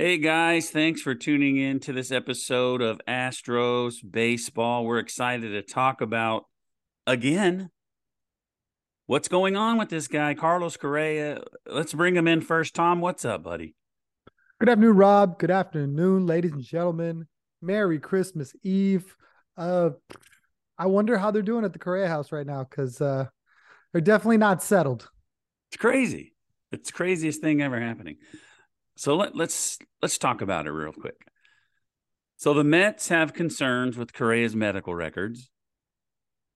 Hey guys, thanks for tuning in to this episode of Astros Baseball. We're excited to talk about again what's going on with this guy, Carlos Correa. Let's bring him in first. Tom, what's up, buddy? Good afternoon, Rob. Good afternoon, ladies and gentlemen. Merry Christmas Eve. Uh, I wonder how they're doing at the Correa house right now because uh, they're definitely not settled. It's crazy. It's the craziest thing ever happening. So let, let's let's talk about it real quick. So the Mets have concerns with Correa's medical records,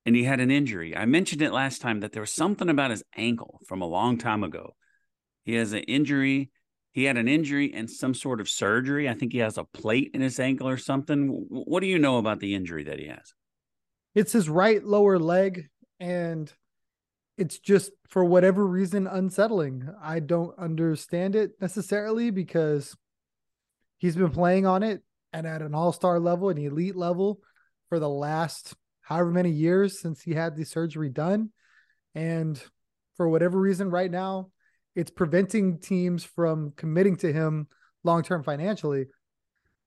and he had an injury. I mentioned it last time that there was something about his ankle from a long time ago. He has an injury. He had an injury and some sort of surgery. I think he has a plate in his ankle or something. What do you know about the injury that he has? It's his right lower leg, and it's just for whatever reason unsettling. I don't understand it necessarily because he's been playing on it and at an all-star level, an elite level for the last however many years since he had the surgery done. And for whatever reason right now, it's preventing teams from committing to him long-term financially.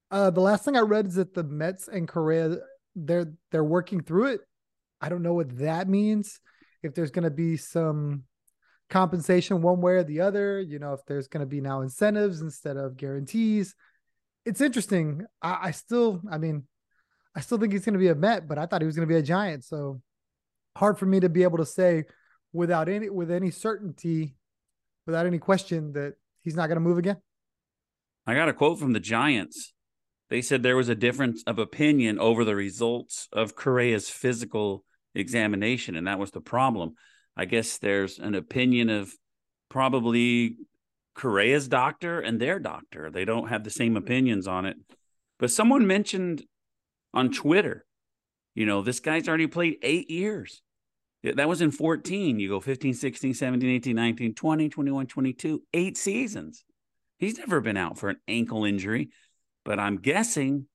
Uh, the last thing I read is that the Mets and Correa they're they're working through it. I don't know what that means if there's going to be some compensation one way or the other, you know, if there's going to be now incentives instead of guarantees. It's interesting. I, I still, I mean, I still think he's going to be a Met, but I thought he was going to be a Giant. So hard for me to be able to say without any with any certainty, without any question that he's not going to move again. I got a quote from the Giants. They said there was a difference of opinion over the results of Correa's physical examination, and that was the problem. I guess there's an opinion of probably Correa's doctor and their doctor. They don't have the same mm-hmm. opinions on it. But someone mentioned on Twitter, you know, this guy's already played eight years. That was in 14. You go 15, 16, 17, 18, 19, 20, 21, 22, eight seasons. He's never been out for an ankle injury, but I'm guessing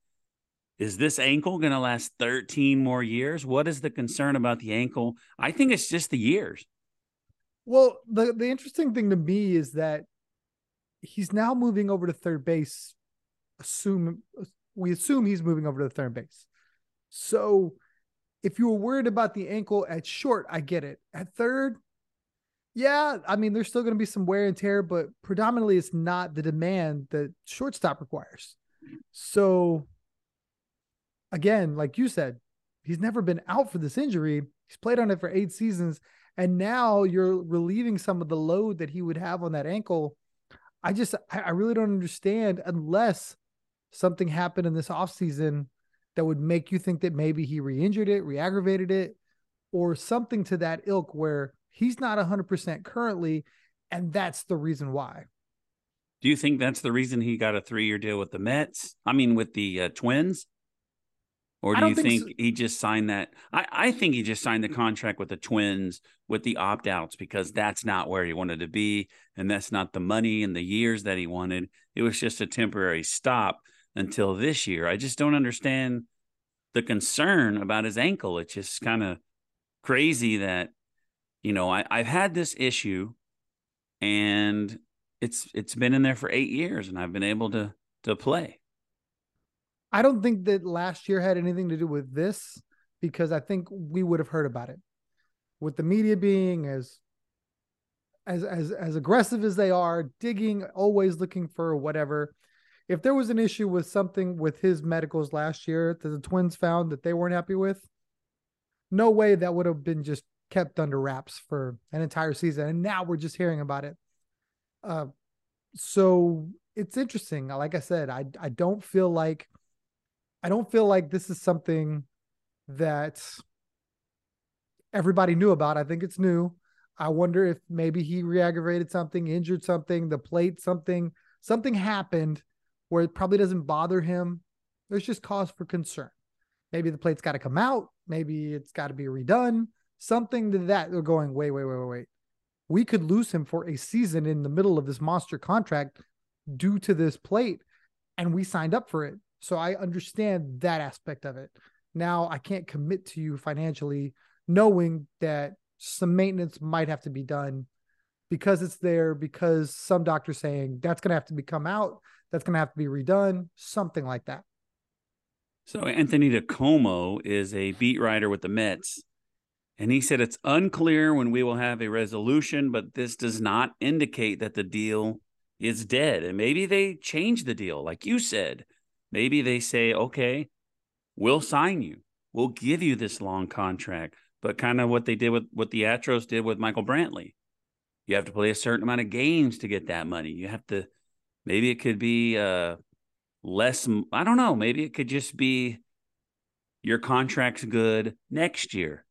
is this ankle going to last 13 more years? What is the concern about the ankle? I think it's just the years. Well, the the interesting thing to me is that he's now moving over to third base. Assume we assume he's moving over to the third base. So if you were worried about the ankle at short, I get it. At third, yeah, I mean there's still going to be some wear and tear, but predominantly it's not the demand that shortstop requires. So again, like you said, he's never been out for this injury. He's played on it for eight seasons. And now you're relieving some of the load that he would have on that ankle. I just, I really don't understand unless something happened in this offseason that would make you think that maybe he re injured it, re aggravated it, or something to that ilk where he's not 100% currently. And that's the reason why. Do you think that's the reason he got a three year deal with the Mets? I mean, with the uh, Twins? Or do you think, think so. he just signed that? I, I think he just signed the contract with the Twins with the opt outs because that's not where he wanted to be. And that's not the money and the years that he wanted. It was just a temporary stop until this year. I just don't understand the concern about his ankle. It's just kind of crazy that, you know, I, I've had this issue and it's it's been in there for eight years and I've been able to to play. I don't think that last year had anything to do with this because I think we would have heard about it. With the media being as as as as aggressive as they are, digging, always looking for whatever. If there was an issue with something with his medicals last year that the Twins found that they weren't happy with, no way that would have been just kept under wraps for an entire season. And now we're just hearing about it. Uh, so it's interesting. Like I said, I I don't feel like I don't feel like this is something that everybody knew about. I think it's new. I wonder if maybe he re-aggravated something, injured something, the plate, something, something happened where it probably doesn't bother him. There's just cause for concern. Maybe the plate's got to come out. Maybe it's got to be redone. Something to that. They're going, wait, wait, wait, wait, wait. We could lose him for a season in the middle of this monster contract due to this plate. And we signed up for it. So I understand that aspect of it. Now I can't commit to you financially, knowing that some maintenance might have to be done because it's there, because some doctor's saying that's going to have to be come out, that's going to have to be redone, something like that. So Anthony DiComo is a beat writer with the Mets. And he said it's unclear when we will have a resolution, but this does not indicate that the deal is dead. And maybe they change the deal, like you said. Maybe they say, okay, we'll sign you. We'll give you this long contract. But kind of what they did with what the Astros did with Michael Brantley. You have to play a certain amount of games to get that money. You have to, maybe it could be uh, less. I don't know. Maybe it could just be your contract's good next year.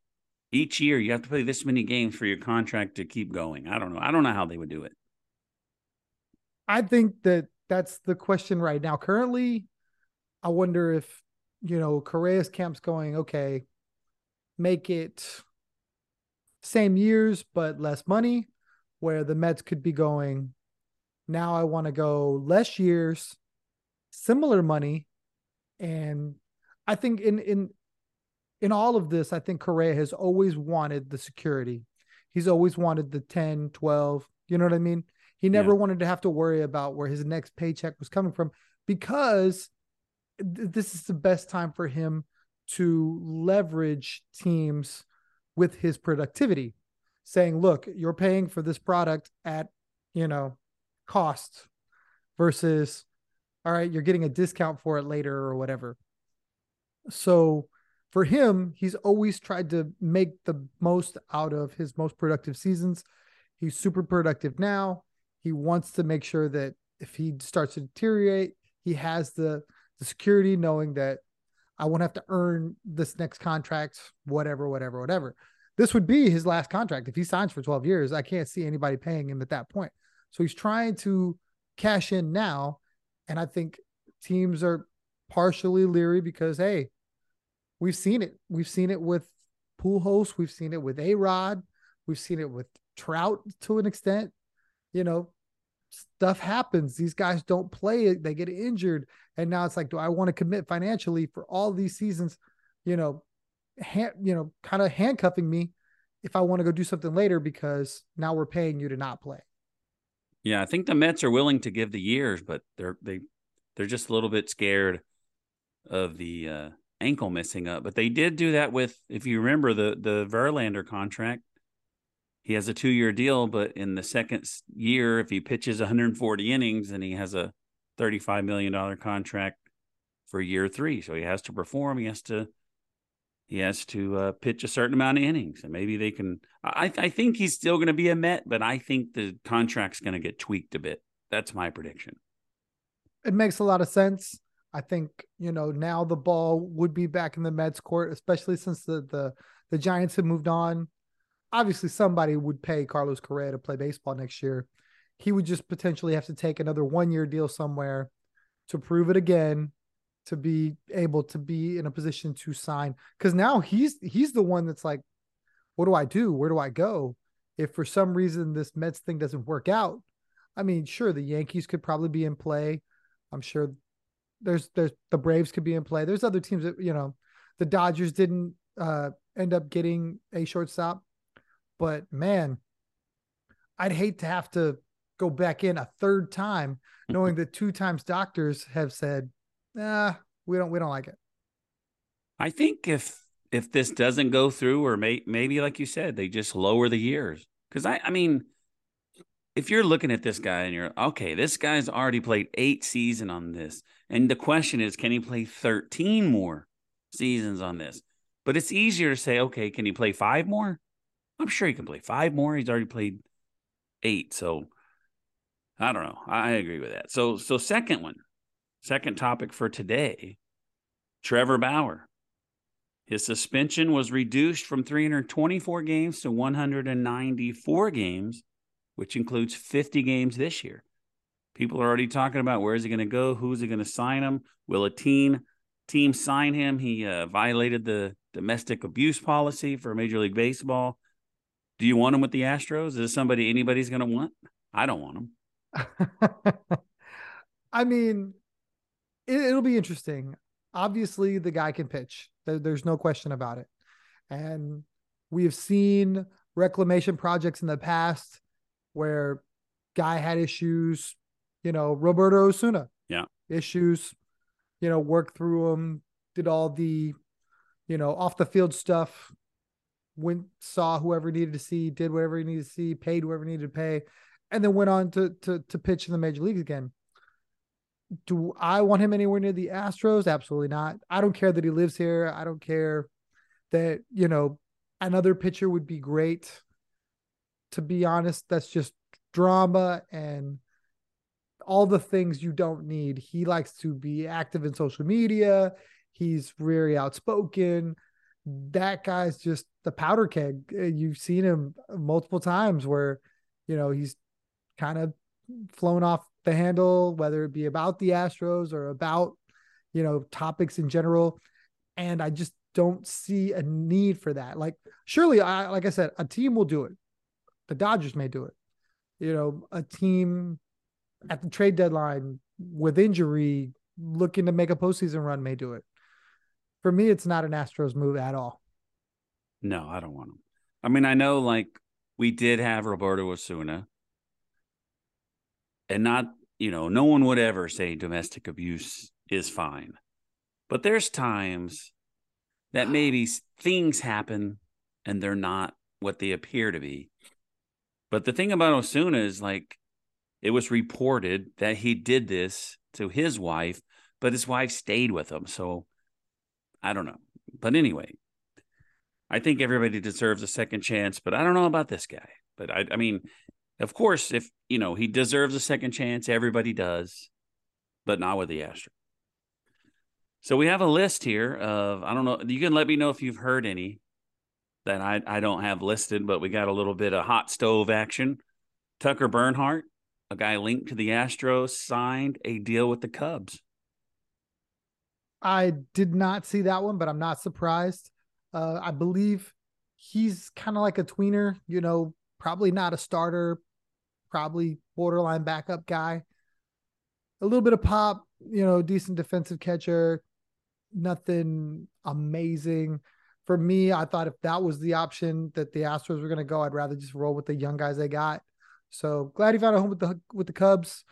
Each year, you have to play this many games for your contract to keep going. I don't know. I don't know how they would do it. I think that that's the question right now. Currently, I wonder if, you know, Correa's camp's going, okay, make it same years, but less money, where the Mets could be going, now I want to go less years, similar money. And I think in in in all of this, I think Correa has always wanted the security. He's always wanted the 10, 12, you know what I mean? He never yeah. wanted to have to worry about where his next paycheck was coming from because this is the best time for him to leverage teams with his productivity, saying, look, you're paying for this product at, you know, cost versus all right, you're getting a discount for it later or whatever. So for him, he's always tried to make the most out of his most productive seasons. He's super productive now. He wants to make sure that if he starts to deteriorate, he has the the security knowing that I won't have to earn this next contract, whatever, whatever, whatever. This would be his last contract. If he signs for 12 years, I can't see anybody paying him at that point. So he's trying to cash in now. And I think teams are partially leery because, hey, we've seen it. We've seen it with pool Pujols. We've seen it with A Rod. We've seen it with Trout to an extent. You know, stuff happens. These guys don't play they get injured. And now it's like, do I want to commit financially for all these seasons? You know, hand, you know, kind of handcuffing me if I want to go do something later because now we're paying you to not play. Yeah, I think the Mets are willing to give the years, but they're they they're just a little bit scared of the uh, ankle missing up. But they did do that with, if you remember, the the Verlander contract. He has a two year deal, but in the second year, if he pitches 140 innings, and he has a 35 million dollar contract for year three, so he has to perform. He has to he has to uh, pitch a certain amount of innings, and maybe they can. I, I think he's still going to be a Met, but I think the contract's going to get tweaked a bit. That's my prediction. It makes a lot of sense. I think you know now the ball would be back in the Mets court, especially since the the the Giants have moved on. Obviously, somebody would pay Carlos Correa to play baseball next year. He would just potentially have to take another one year deal somewhere to prove it again to be able to be in a position to sign. Because now he's he's the one that's like what do i do? Where do i go? If for some reason this mets thing doesn't work out i mean sure the yankees could probably be in play. I'm sure there's there's the braves could be in play. There's other teams that you know the dodgers didn't uh end up getting a shortstop but man i'd hate to have to go back in a third time knowing that two times doctors have said nah, we don't we don't like it. I think if if this doesn't go through, or may, maybe like you said, they just lower the years. Because I, I mean, if you're looking at this guy and you're okay, this guy's already played eight season on this, and the question is, can he play 13 more seasons on this? But it's easier to say, okay, can he play five more? I'm sure he can play five more. He's already played eight, so I don't know. I agree with that. So, so second one, Second topic for today Trevor Bauer. His suspension was reduced from 324 games to 194 games, which includes 50 games this year. People are already talking about where is he going to go? Who's he going to sign him? Will a team team sign him? He uh, violated the domestic abuse policy for Major League Baseball. Do you want him with the Astros? Is this somebody anybody's going to want? I don't want him. I mean, it, will be interesting. Obviously, the guy can pitch. There, there's no question about it. And we have seen reclamation projects in the past where guy had issues, you know, Roberto Osuna. Yeah. Issues, you know, worked through them, did all the, you know, off the field stuff, went, saw whoever needed to see, did whatever he needed to see, paid whoever needed to pay, and then went on to to to pitch in the major leagues again. Do I want him anywhere near the Astros? Absolutely not. I don't care that he lives here. I don't care that, you know, another pitcher would be great. To be honest, that's just drama and all the things you don't need. He likes to be active in social media. He's very outspoken. That guy's just the powder keg. You've seen him multiple times where, you know, he's kind of flown off the handle, whether it be about the Astros or about, you know, topics in general. And I just don't see a need for that. Like, surely, I like I said, a team will do it. The Dodgers may do it. You know, a team at the trade deadline with injury looking to make a postseason run may do it. For me, it's not an Astros move at all. No, I don't want him. I mean, I know like we did have Roberto Osuna, and not, you know, no one would ever say domestic abuse is fine. But there's times that maybe things happen and they're not what they appear to be. But the thing about Osuna is like it was reported that he did this to his wife, but his wife stayed with him. So I don't know. But anyway, I think everybody deserves a second chance, but I don't know about this guy. But I, I mean, of course, if you know he deserves a second chance, everybody does, but not with the Astros. So we have a list here of I don't know. You can let me know if you've heard any that I I don't have listed, but we got a little bit of hot stove action. Tucker Barnhart, a guy linked to the Astros, signed a deal with the Cubs. I did not see that one, but I'm not surprised. Uh, I believe he's kind of like a tweener, you know, probably not a starter, probably borderline backup guy. A little bit of pop, you know, decent defensive catcher, nothing amazing. For me, I thought if that was the option that the Astros were going to go, I'd rather just roll with the young guys they got. So glad he found a home with the with the Cubs.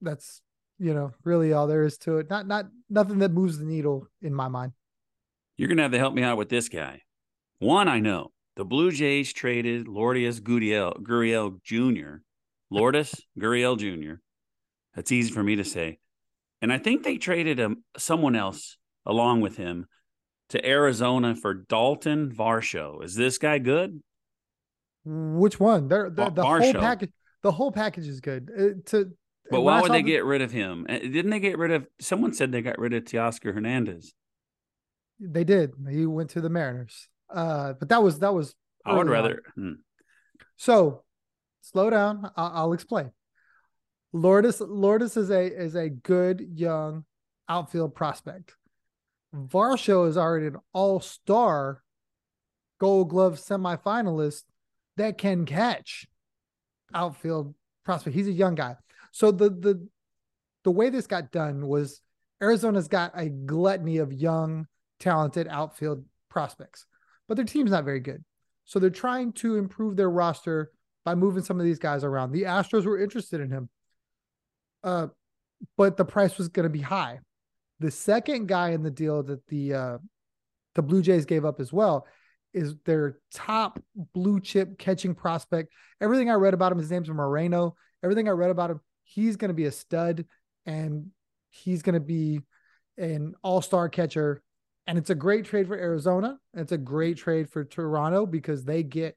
That's you know really all there is to it. Not not nothing that moves the needle in my mind. You're gonna have to help me out with this guy. One, I know the Blue Jays traded Lourdes Gurriel, Gurriel Jr. Lourdes Gurriel Jr. That's easy for me to say. And I think they traded him, someone else along with him to Arizona for Dalton Varsho. Is this guy good? Which one? They're, the, the whole package. The whole package is good. Uh, to but why would they the, get rid of him? Uh, didn't they get rid of? Someone said they got rid of Teoscar Hernandez. They did. He went to the Mariners. Uh, but that was that was. I would rather. Hmm. So, slow down. I'll, I'll explain. Lourdes Lourdes is a is a good young outfield prospect. Varsho is already an all-star gold glove semifinalist that can catch outfield prospect. He's a young guy. So the the the way this got done was Arizona's got a gluttony of young, talented outfield prospects, but their team's not very good. So they're trying to improve their roster by moving some of these guys around. The Astros were interested in him. Uh, but the price was going to be high. The second guy in the deal that the uh, the Blue Jays gave up as well is their top blue chip catching prospect. Everything I read about him, his name's Moreno. Everything I read about him, he's going to be a stud and he's going to be an all star catcher. And it's a great trade for Arizona. It's a great trade for Toronto because they get,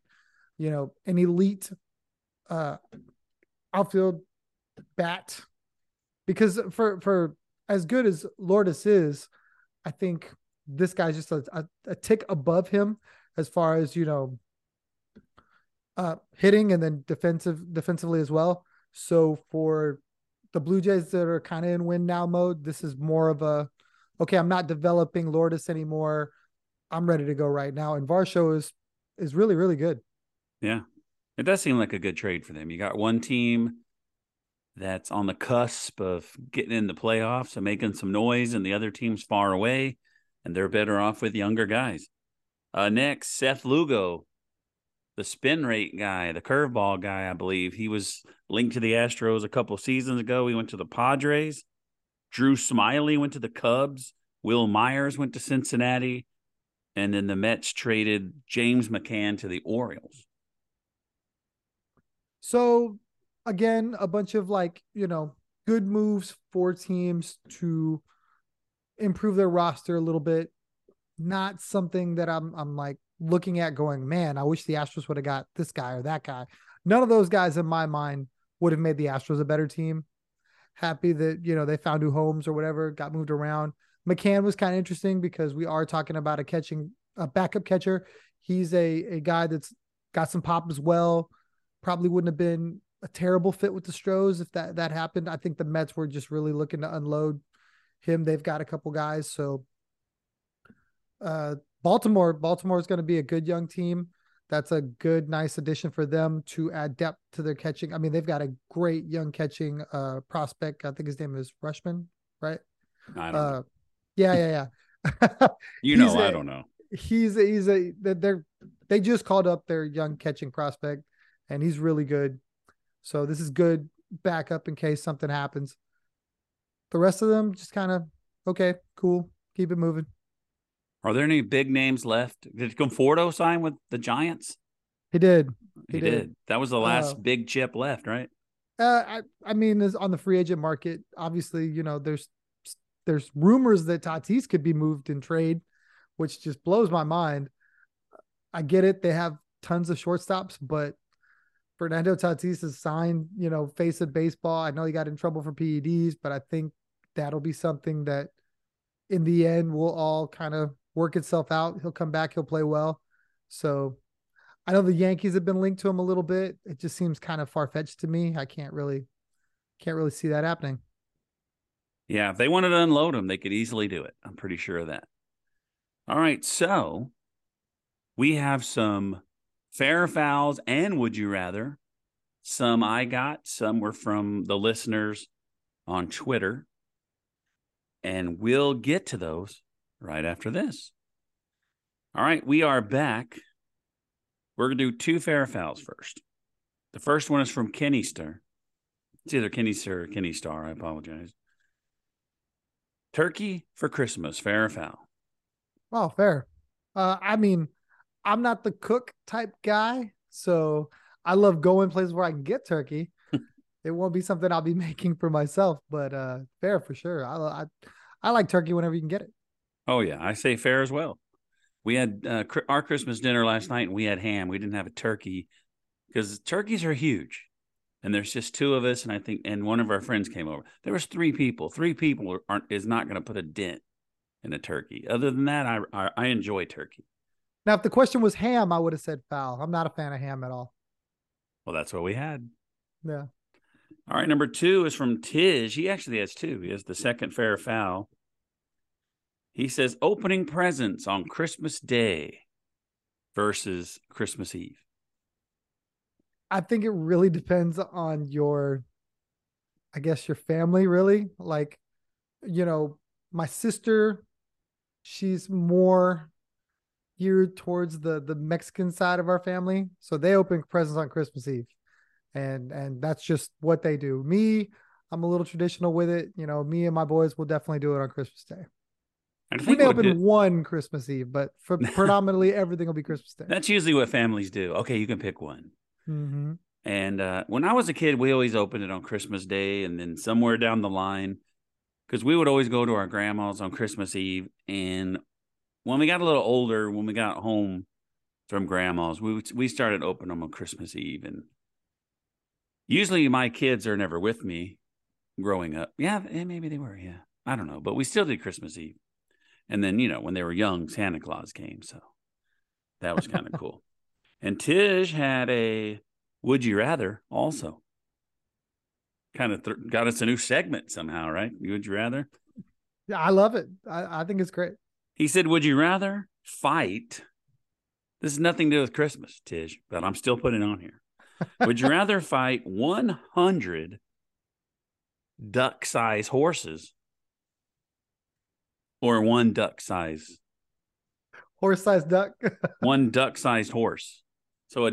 you know, an elite uh, outfield bat because for for as good as Lourdes is, I think this guy's just a, a, a tick above him as far as you know uh, hitting and then defensive defensively as well. So for the Blue Jays that are kind of in win now mode, this is more of a okay. I'm not developing Lourdes anymore. I'm ready to go right now. And Varsho is is really really good. Yeah, it does seem like a good trade for them. You got one team that's on the cusp of getting in the playoffs and making some noise, and the other team's far away, and they're better off with younger guys. Uh, next, Seth Lugo the spin rate guy, the curveball guy, I believe. He was linked to the Astros a couple seasons ago. He went to the Padres. Drew Smyly went to the Cubs. Wil Myers went to Cincinnati. And then the Mets traded James McCann to the Orioles. So, again, a bunch of like, you know, good moves for teams to improve their roster a little bit. Not something that I'm I'm like looking at going, man, I wish the Astros would have got this guy or that guy. None of those guys in my mind would have made the Astros a better team. Happy that, you know, they found new homes or whatever, got moved around. McCann was kind of interesting because we are talking about a catching a backup catcher. He's a a guy that's got some pop as well. Probably wouldn't have been a terrible fit with the Stros if that that happened. I think the Mets were just really looking to unload him. They've got a couple guys, so uh, Baltimore Baltimore is going to be a good young team. That's a good, nice addition for them to add depth to their catching. I mean, they've got a great young catching uh, prospect. I think his name is Rutschman, right? I don't uh, know. Yeah, yeah, yeah. you know, I don't know. He's a, he's a they're they just called up their young catching prospect, and he's really good. So this is good backup in case something happens. The rest of them just kind of okay, cool, keep it moving. Are there any big names left? Did Conforto sign with the Giants? He did. He, he did. did. That was the last uh, big chip left, right? Uh, I I mean, is on the free agent market. Obviously, you know, there's there's rumors that Tatis could be moved in trade, which just blows my mind. I get it; they have tons of shortstops, but Fernando Tatis is signed, you know, face of baseball. I know he got in trouble for PEDs, but I think that'll be something that in the end we'll all kind of work itself out. He'll come back, he'll play well. So I know the Yankees have been linked to him a little bit. It just seems kind of far fetched to me. I can't really can't really see that happening. Yeah, if they wanted to unload him, they could easily do it. I'm pretty sure of that. All right, so we have some fair fouls and would you rather. Some I got, some were from the listeners on Twitter. And we'll get to those right after this. All right, we are back. We're going to do two fair fouls first. The first one is from Kenny Star. It's either Kenny Star or Kenny Star. I apologize. Turkey for Christmas, fair or foul? Oh, fair. Uh, I mean, I'm not the cook type guy, so I love going places where I can get turkey. it won't be something I'll be making for myself, but uh, fair for sure. I, I I like turkey whenever you can get it. Oh yeah, I say fair as well. We had uh, our Christmas dinner last night, and we had ham. We didn't have a turkey because turkeys are huge, and there's just two of us. And I think, and one of our friends came over. There was three people. Three people aren't is not going to put a dent in a turkey. Other than that, I, I I enjoy turkey. Now, if the question was ham, I would have said foul. I'm not a fan of ham at all. Well, that's what we had. Yeah. All right, number two is from Tiz. He actually has two. He has the second fair foul. He says opening presents on Christmas Day versus Christmas Eve. I think it really depends on your, I guess, your family, really. Like, you know, my sister, she's more geared towards the the Mexican side of our family. So they open presents on Christmas Eve. And and that's just what they do. Me, I'm a little traditional with it. You know, me and my boys will definitely do it on Christmas Day we may open do... one Christmas Eve, but for predominantly everything will be Christmas Day. That's usually what families do. Okay, you can pick one. Mm-hmm. And uh, when I was a kid, we always opened it on Christmas Day, and then somewhere down the line, because we would always go to our grandma's on Christmas Eve. And when we got a little older, when we got home from grandma's, we we started opening them on Christmas Eve. And usually, my kids are never with me growing up. Yeah, eh, maybe they were. Yeah, I don't know, but we still did Christmas Eve. And then, you know, when they were young, Santa Claus came. So that was kind of cool. And Tish had a Would You Rather also. Kind of th- got us a new segment somehow, right? Would you rather? Yeah, I love it. I, I think it's great. He said, Would you rather fight? This is nothing to do with Christmas, Tish, but I'm still putting it on here. Would you rather fight 100 duck size horses or one duck size horse sized duck one duck sized horse So a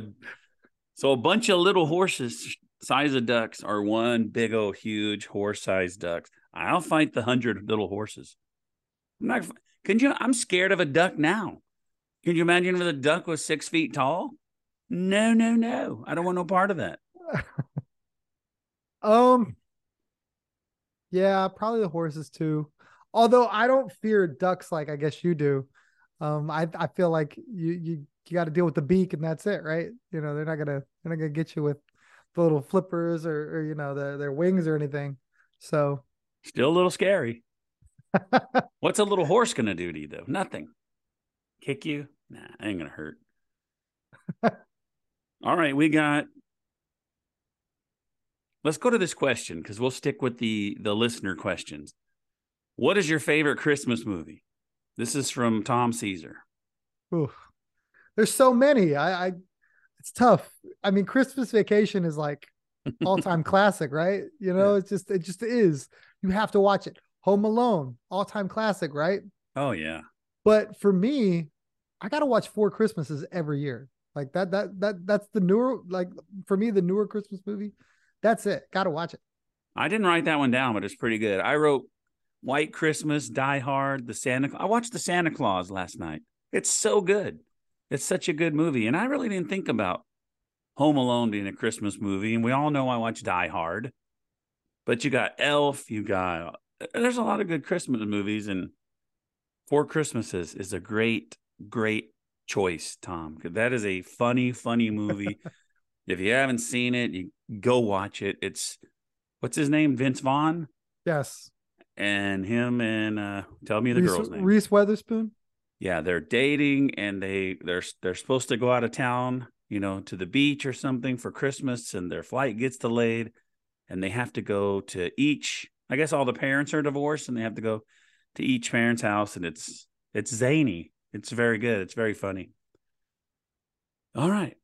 so a bunch of little horses size of ducks are one big old huge horse sized ducks. I'll fight the hundred little horses. I'm not. Can you? I'm scared of a duck now. Can you imagine if the duck was six feet tall? No, no, no. I don't want no part of that. um. Yeah, probably the horses too. Although I don't fear ducks like I guess you do. Um, I I feel like you you you got to deal with the beak and that's it, right? You know, they're not gonna they're not gonna get you with the little flippers or, or you know their their wings or anything. So still a little scary. What's a little horse gonna do to you though? Nothing. Kick you? Nah, ain't gonna hurt. All right, we got. Let's go to this question because we'll stick with the the listener questions. What is your favorite Christmas movie? This is from Tom Caesar. Ooh, there's so many. I, I it's tough. I mean, Christmas Vacation is like all time classic, right? You know, yeah. it's just it just is. You have to watch it. Home Alone, all time classic, right? Oh yeah. But for me, I gotta watch Four Christmases every year. Like that that that that's the newer like for me the newer Christmas movie. That's it. Gotta watch it. I didn't write that one down, but it's pretty good. I wrote White Christmas, Die Hard, the Santa. I watched the Santa Claus last night. It's so good. It's such a good movie. And I really didn't think about Home Alone being a Christmas movie. And we all know I watch Die Hard. But you got Elf, you got there's a lot of good Christmas movies, and Four Christmases is a great, great choice, Tom. That is a funny, funny movie. if you haven't seen it, you go watch it. It's what's his name? Vince Vaughn? Yes. And him and uh tell me the Reese, girl's name. Reese Witherspoon yeah, they're dating and they they're they're supposed to go out of town, you know, to the beach or something for Christmas, and their flight gets delayed, and they have to go to each. I guess all the parents are divorced, and they have to go to each parent's house, and it's it's zany. It's very good. It's very funny. All right.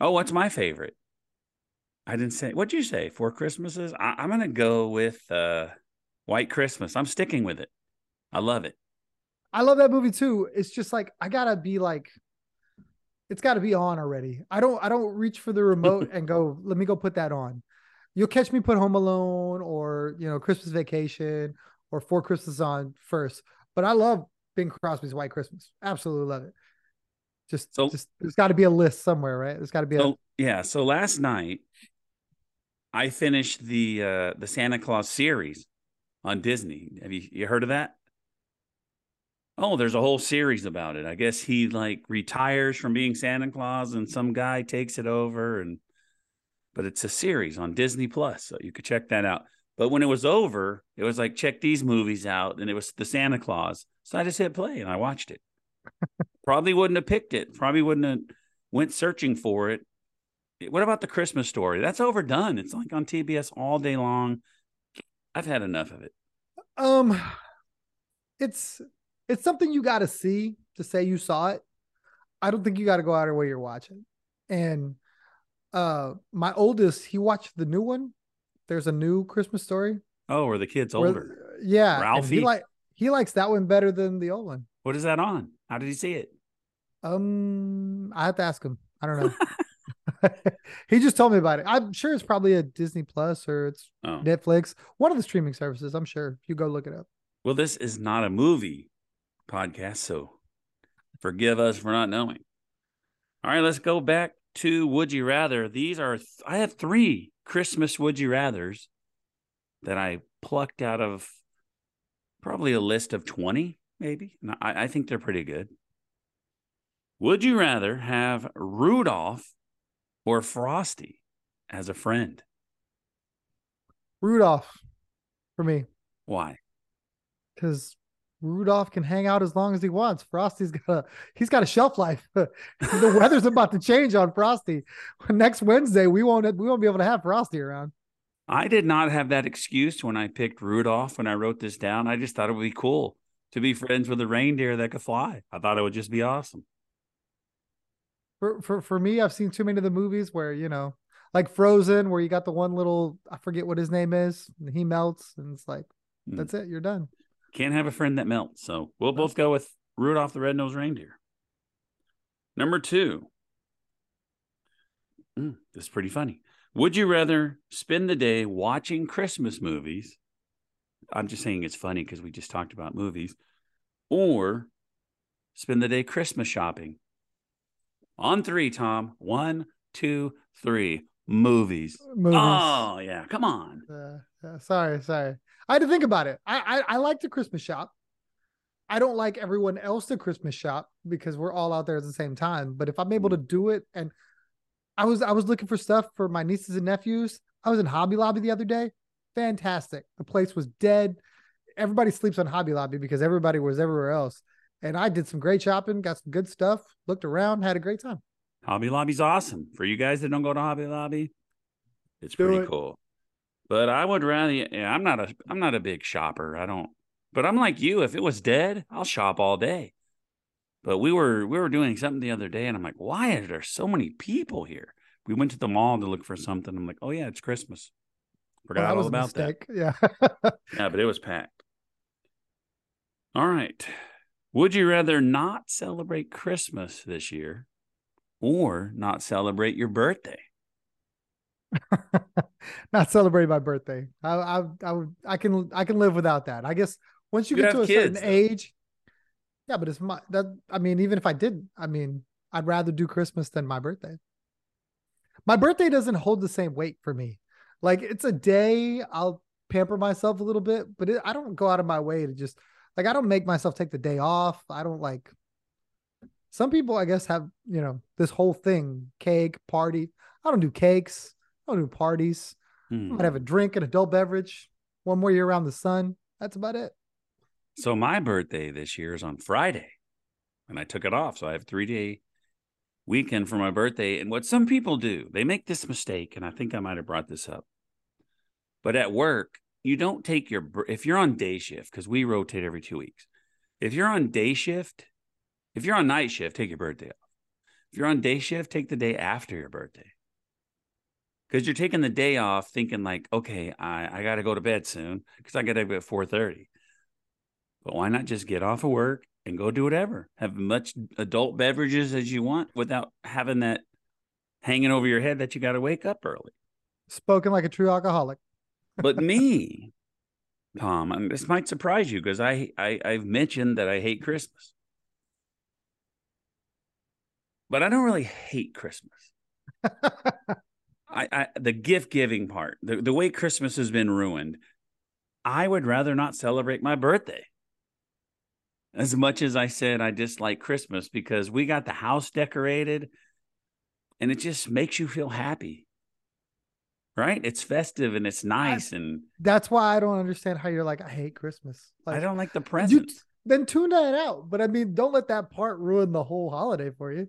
Oh, what's my favorite? I didn't say. What'd you say? Four Christmases. I, am gonna go with uh, White Christmas. I'm sticking with it. I love it. I love that movie too. It's just like I gotta be like, it's got to be on already. I don't I don't reach for the remote and go. Let me go put that on. You'll catch me put Home Alone or you know Christmas Vacation or Four Christmas on first. But I love Bing Crosby's White Christmas. Absolutely love it. Just, so, just there's got to be a list somewhere, right? There's got to be so, a yeah. So last night, I finished the uh the Santa Claus series on Disney. Have you you heard of that? Oh, there's a whole series about it. I guess he like retires from being Santa Claus and some guy takes it over and but it's a series on Disney Plus, so you could check that out. But when it was over, it was like check these movies out and it was the Santa Claus. So I just hit play and I watched it. Probably wouldn't have picked it. Probably wouldn't have went searching for it. What about the Christmas story? That's overdone. It's like on TBS all day long. I've had enough of it. Um it's it's something you got to see to say you saw it. I don't think you got to go out of way you're watching. And uh my oldest, he watched the new one. There's a new Christmas story. Oh, where the kid's older. yeah. Ralphie. He like he likes that one better than the old one. What is that on? How did he see it? Um, I have to ask him. I don't know. he just told me about it. I'm sure it's probably a Disney Plus or it's oh. Netflix, one of the streaming services. I'm sure if you go look it up. Well, this is not a movie podcast, so forgive us for not knowing. All right, let's go back to Would You Rather. These are, th- I have three Christmas Would You Rathers that I plucked out of probably a list of 20, maybe. I, I think they're pretty good. Would you rather have Rudolph or Frosty as a friend? Rudolph for me. Why? Because Rudolph can hang out as long as he wants. Frosty's got a he's got a shelf life. the weather's about to change on Frosty. Next Wednesday, we won't we won't be able to have Frosty around. I did not have that excuse when I picked Rudolph when I wrote this down. I just thought it would be cool to be friends with a reindeer that could fly. I thought it would just be awesome. For for for me, I've seen too many of the movies where, you know, like Frozen, where you got the one little I forget what his name is, he melts, and it's like, mm. that's it, you're done. Can't have a friend that melts. So we'll both go with Rudolph the Red-Nosed Reindeer. Number two, Mm, this is pretty funny. Would you rather spend the day watching Christmas movies? I'm just saying it's funny because we just talked about movies, or spend the day Christmas shopping. On three, Tom. One, two, three. Movies. Movies. Oh yeah, come on. Uh, uh, sorry, sorry. I had to think about it. I, I I like the Christmas shop. I don't like everyone else to Christmas shop because we're all out there at the same time. But if I'm able to do it, and I was I was looking for stuff for my nieces and nephews. I was in Hobby Lobby the other day. Fantastic. The place was dead. Everybody sleeps on Hobby Lobby because everybody was everywhere else. And I did some great shopping, got some good stuff, looked around, had a great time. Hobby Lobby's awesome. For you guys that don't go to Hobby Lobby, it's Do pretty it. cool. But I would rather yeah, I'm not a I'm not a big shopper. I don't but I'm like you. If it was dead, I'll shop all day. But we were we were doing something the other day and I'm like, why are there so many people here? We went to the mall to look for something. I'm like, oh yeah, it's Christmas. Forgot Well, all about that. Yeah. Yeah, but it was packed. All right. Would you rather not celebrate Christmas this year or not celebrate your birthday? not celebrate my birthday. I, I, I I can, I can live without that. I guess once you You get to a certain though. age, yeah, but it's my that. I mean, even if I didn't, I mean, I'd rather do Christmas than my birthday. My birthday doesn't hold the same weight for me. Like it's a day I'll pamper myself a little bit, but it, I don't go out of my way to just like I don't make myself take the day off. I don't like. Some people, I guess, have you know this whole thing: cake, party. I don't do cakes. I don't do parties. I Hmm. might have a drink, an adult beverage, one more year around the sun. That's about it. So my birthday this year is on Friday, and I took it off. So I have three day weekend for my birthday. And what some people do, they make this mistake, and I think I might have brought this up. But at work, you don't take your if you're on day shift because we rotate every two weeks. If you're on day shift, if you're on night shift, take your birthday off. If you're on day shift, take the day after your birthday. Because you're taking the day off thinking like, okay, I, I gotta go to bed soon because I gotta be at 4:30. But why not just get off of work and go do whatever? Have as much adult beverages as you want without having that hanging over your head that you got to wake up early. Spoken like a true alcoholic. But me, Tom, and this might surprise you because I, I I've mentioned that I hate Christmas, but I don't really hate Christmas. I, I the gift giving part, the, the way Christmas has been ruined, I would rather not celebrate my birthday. As much as I said I dislike Christmas because we got the house decorated and it just makes you feel happy. Right? It's festive and it's nice and That's why I don't understand how you're like, I hate Christmas. Like, I don't like the you, presents. then tune that out. But I mean, don't let that part ruin the whole holiday for you.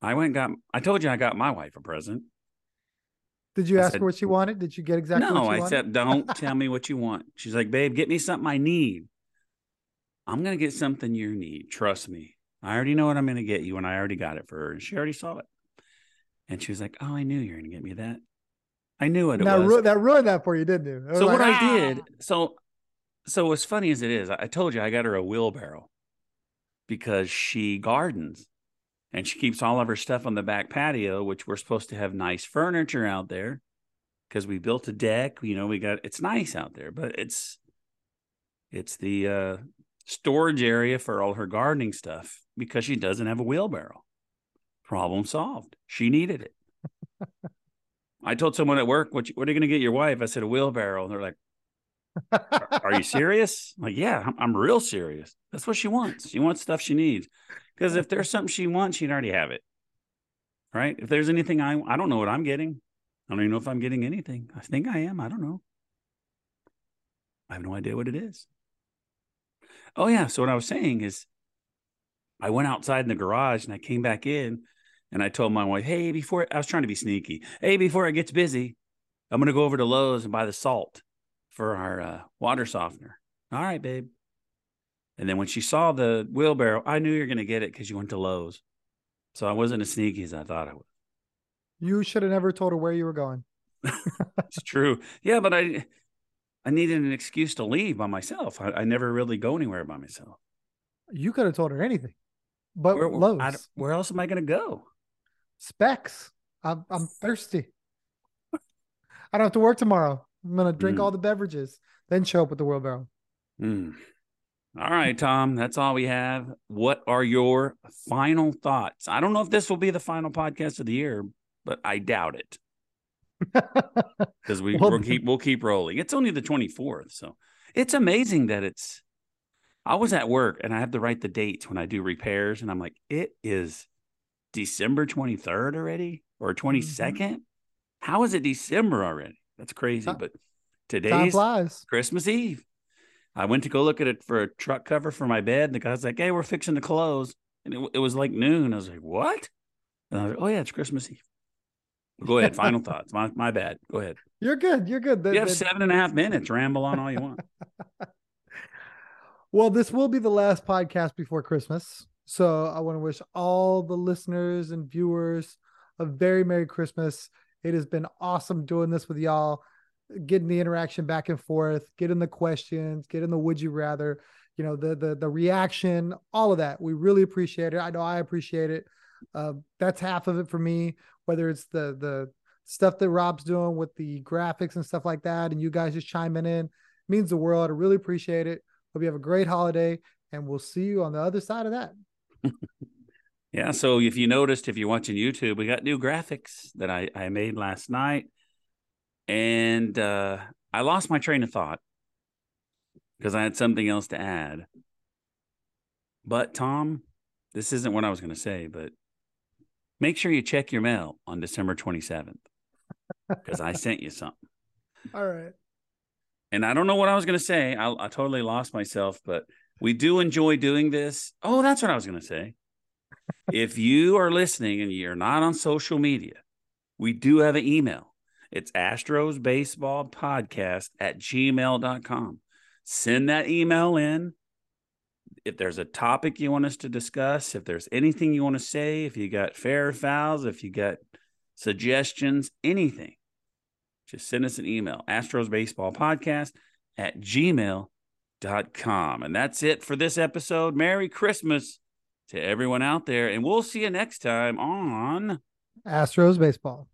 I went and got I told you I got my wife a present. Did you I ask said- her what she wanted? Did you get exactly no, what I wanted? said, don't tell me what you want. She's like, babe, get me something I need. I'm gonna get something you need. Trust me. I already know what I'm gonna get you, and I already got it for her. And she already saw it. And she was like, Oh, I knew you were gonna get me that. I knew what it that, was. ru- that ruined that for you, didn't it? So like, what I "Ah." did, so so as funny as it is, I I told you I got her a wheelbarrow because she gardens and she keeps all of her stuff on the back patio, which we're supposed to have nice furniture out there because we built a deck. You know, we got it's nice out there, but it's it's the uh storage area for all her gardening stuff because she doesn't have a wheelbarrow. Problem solved. She needed it. I told someone at work, "What, you, what are you going to get your wife?" I said, "A wheelbarrow." And they're like, "Are you serious?" I'm like, yeah, I'm, I'm real serious. That's what she wants. She wants stuff she needs. Because if there's something she wants, she'd already have it. Right? If there's anything I I don't know what I'm getting. I don't even know if I'm getting anything. I think I am. I don't know. I have no idea what it is. Oh yeah. So what I was saying is, I went outside in the garage and I came back in, and I told my wife, "Hey, before I was trying to be sneaky. Hey, before it gets busy, I'm gonna go over to Lowe's and buy the salt for our uh, water softener." All right, babe. And then when she saw the wheelbarrow, I knew you're gonna get it because you went to Lowe's. So I wasn't as sneaky as I thought I was. You should have never told her where you were going. It's true. Yeah, but I I needed an excuse to leave by myself. I, I never really go anywhere by myself. You could have told her anything, but Where, Lowe's I where else am I going to go? Specs. I'm, I'm thirsty. I don't have to work tomorrow. I'm gonna drink Mm. all the beverages, then show up with the wheelbarrow. Mm. All right, Tom, that's all we have. What are your final thoughts? I don't know if this will be the final podcast of the year, but I doubt it because we, Well, we'll keep we'll keep rolling. It's only the 24th, so it's amazing that it's I was at work and I have to write the dates when I do repairs, and I'm like, it is December 23rd already or mm-hmm. 22nd. How is it December already? That's crazy. Ti- But Time today's. Christmas Eve. I went to go look at it for a truck cover for my bed. And the guy's like, "Hey, we're fixing to close," and it, it was like noon. I was like, "What?" And I was like, "Oh yeah, it's Christmas Eve." Go ahead. Final thoughts. My my bad. Go ahead. You're good. You're good. The- You have the- seven and a half minutes. Ramble on all you want. Well, this will be the last podcast before Christmas. So I want to wish all the listeners and viewers a very Merry Christmas. It has been awesome doing this with y'all, getting the interaction back and forth, getting the questions, getting the would you rather, you know, the the the reaction, all of that. We really appreciate it. I know I appreciate it. Uh, that's half of it for me, whether it's the the stuff that Rob's doing with the graphics and stuff like that, and you guys just chiming in means the world. I really appreciate it. Hope you have a great holiday, and we'll see you on the other side of that. Yeah. So if you noticed, if you're watching YouTube, we got new graphics that I I made last night, and uh, I lost my train of thought because I had something else to add. But Tom, this isn't what I was going to say, but make sure you check your mail on December 27th because I sent you something. All right. And I don't know what I was going to say. I, I totally lost myself, but we do enjoy doing this. Oh, that's what I was going to say. if you are listening and you're not on social media, we do have an email. It's Astros Baseball Podcast at gmail.com. Send that email in. If there's a topic you want us to discuss, if there's anything you want to say, if you got fair fouls, if you got suggestions, anything, just send us an email astros baseball podcast at gmail.com and that's it for this episode merry christmas to everyone out there and we'll see you next time on Astros baseball.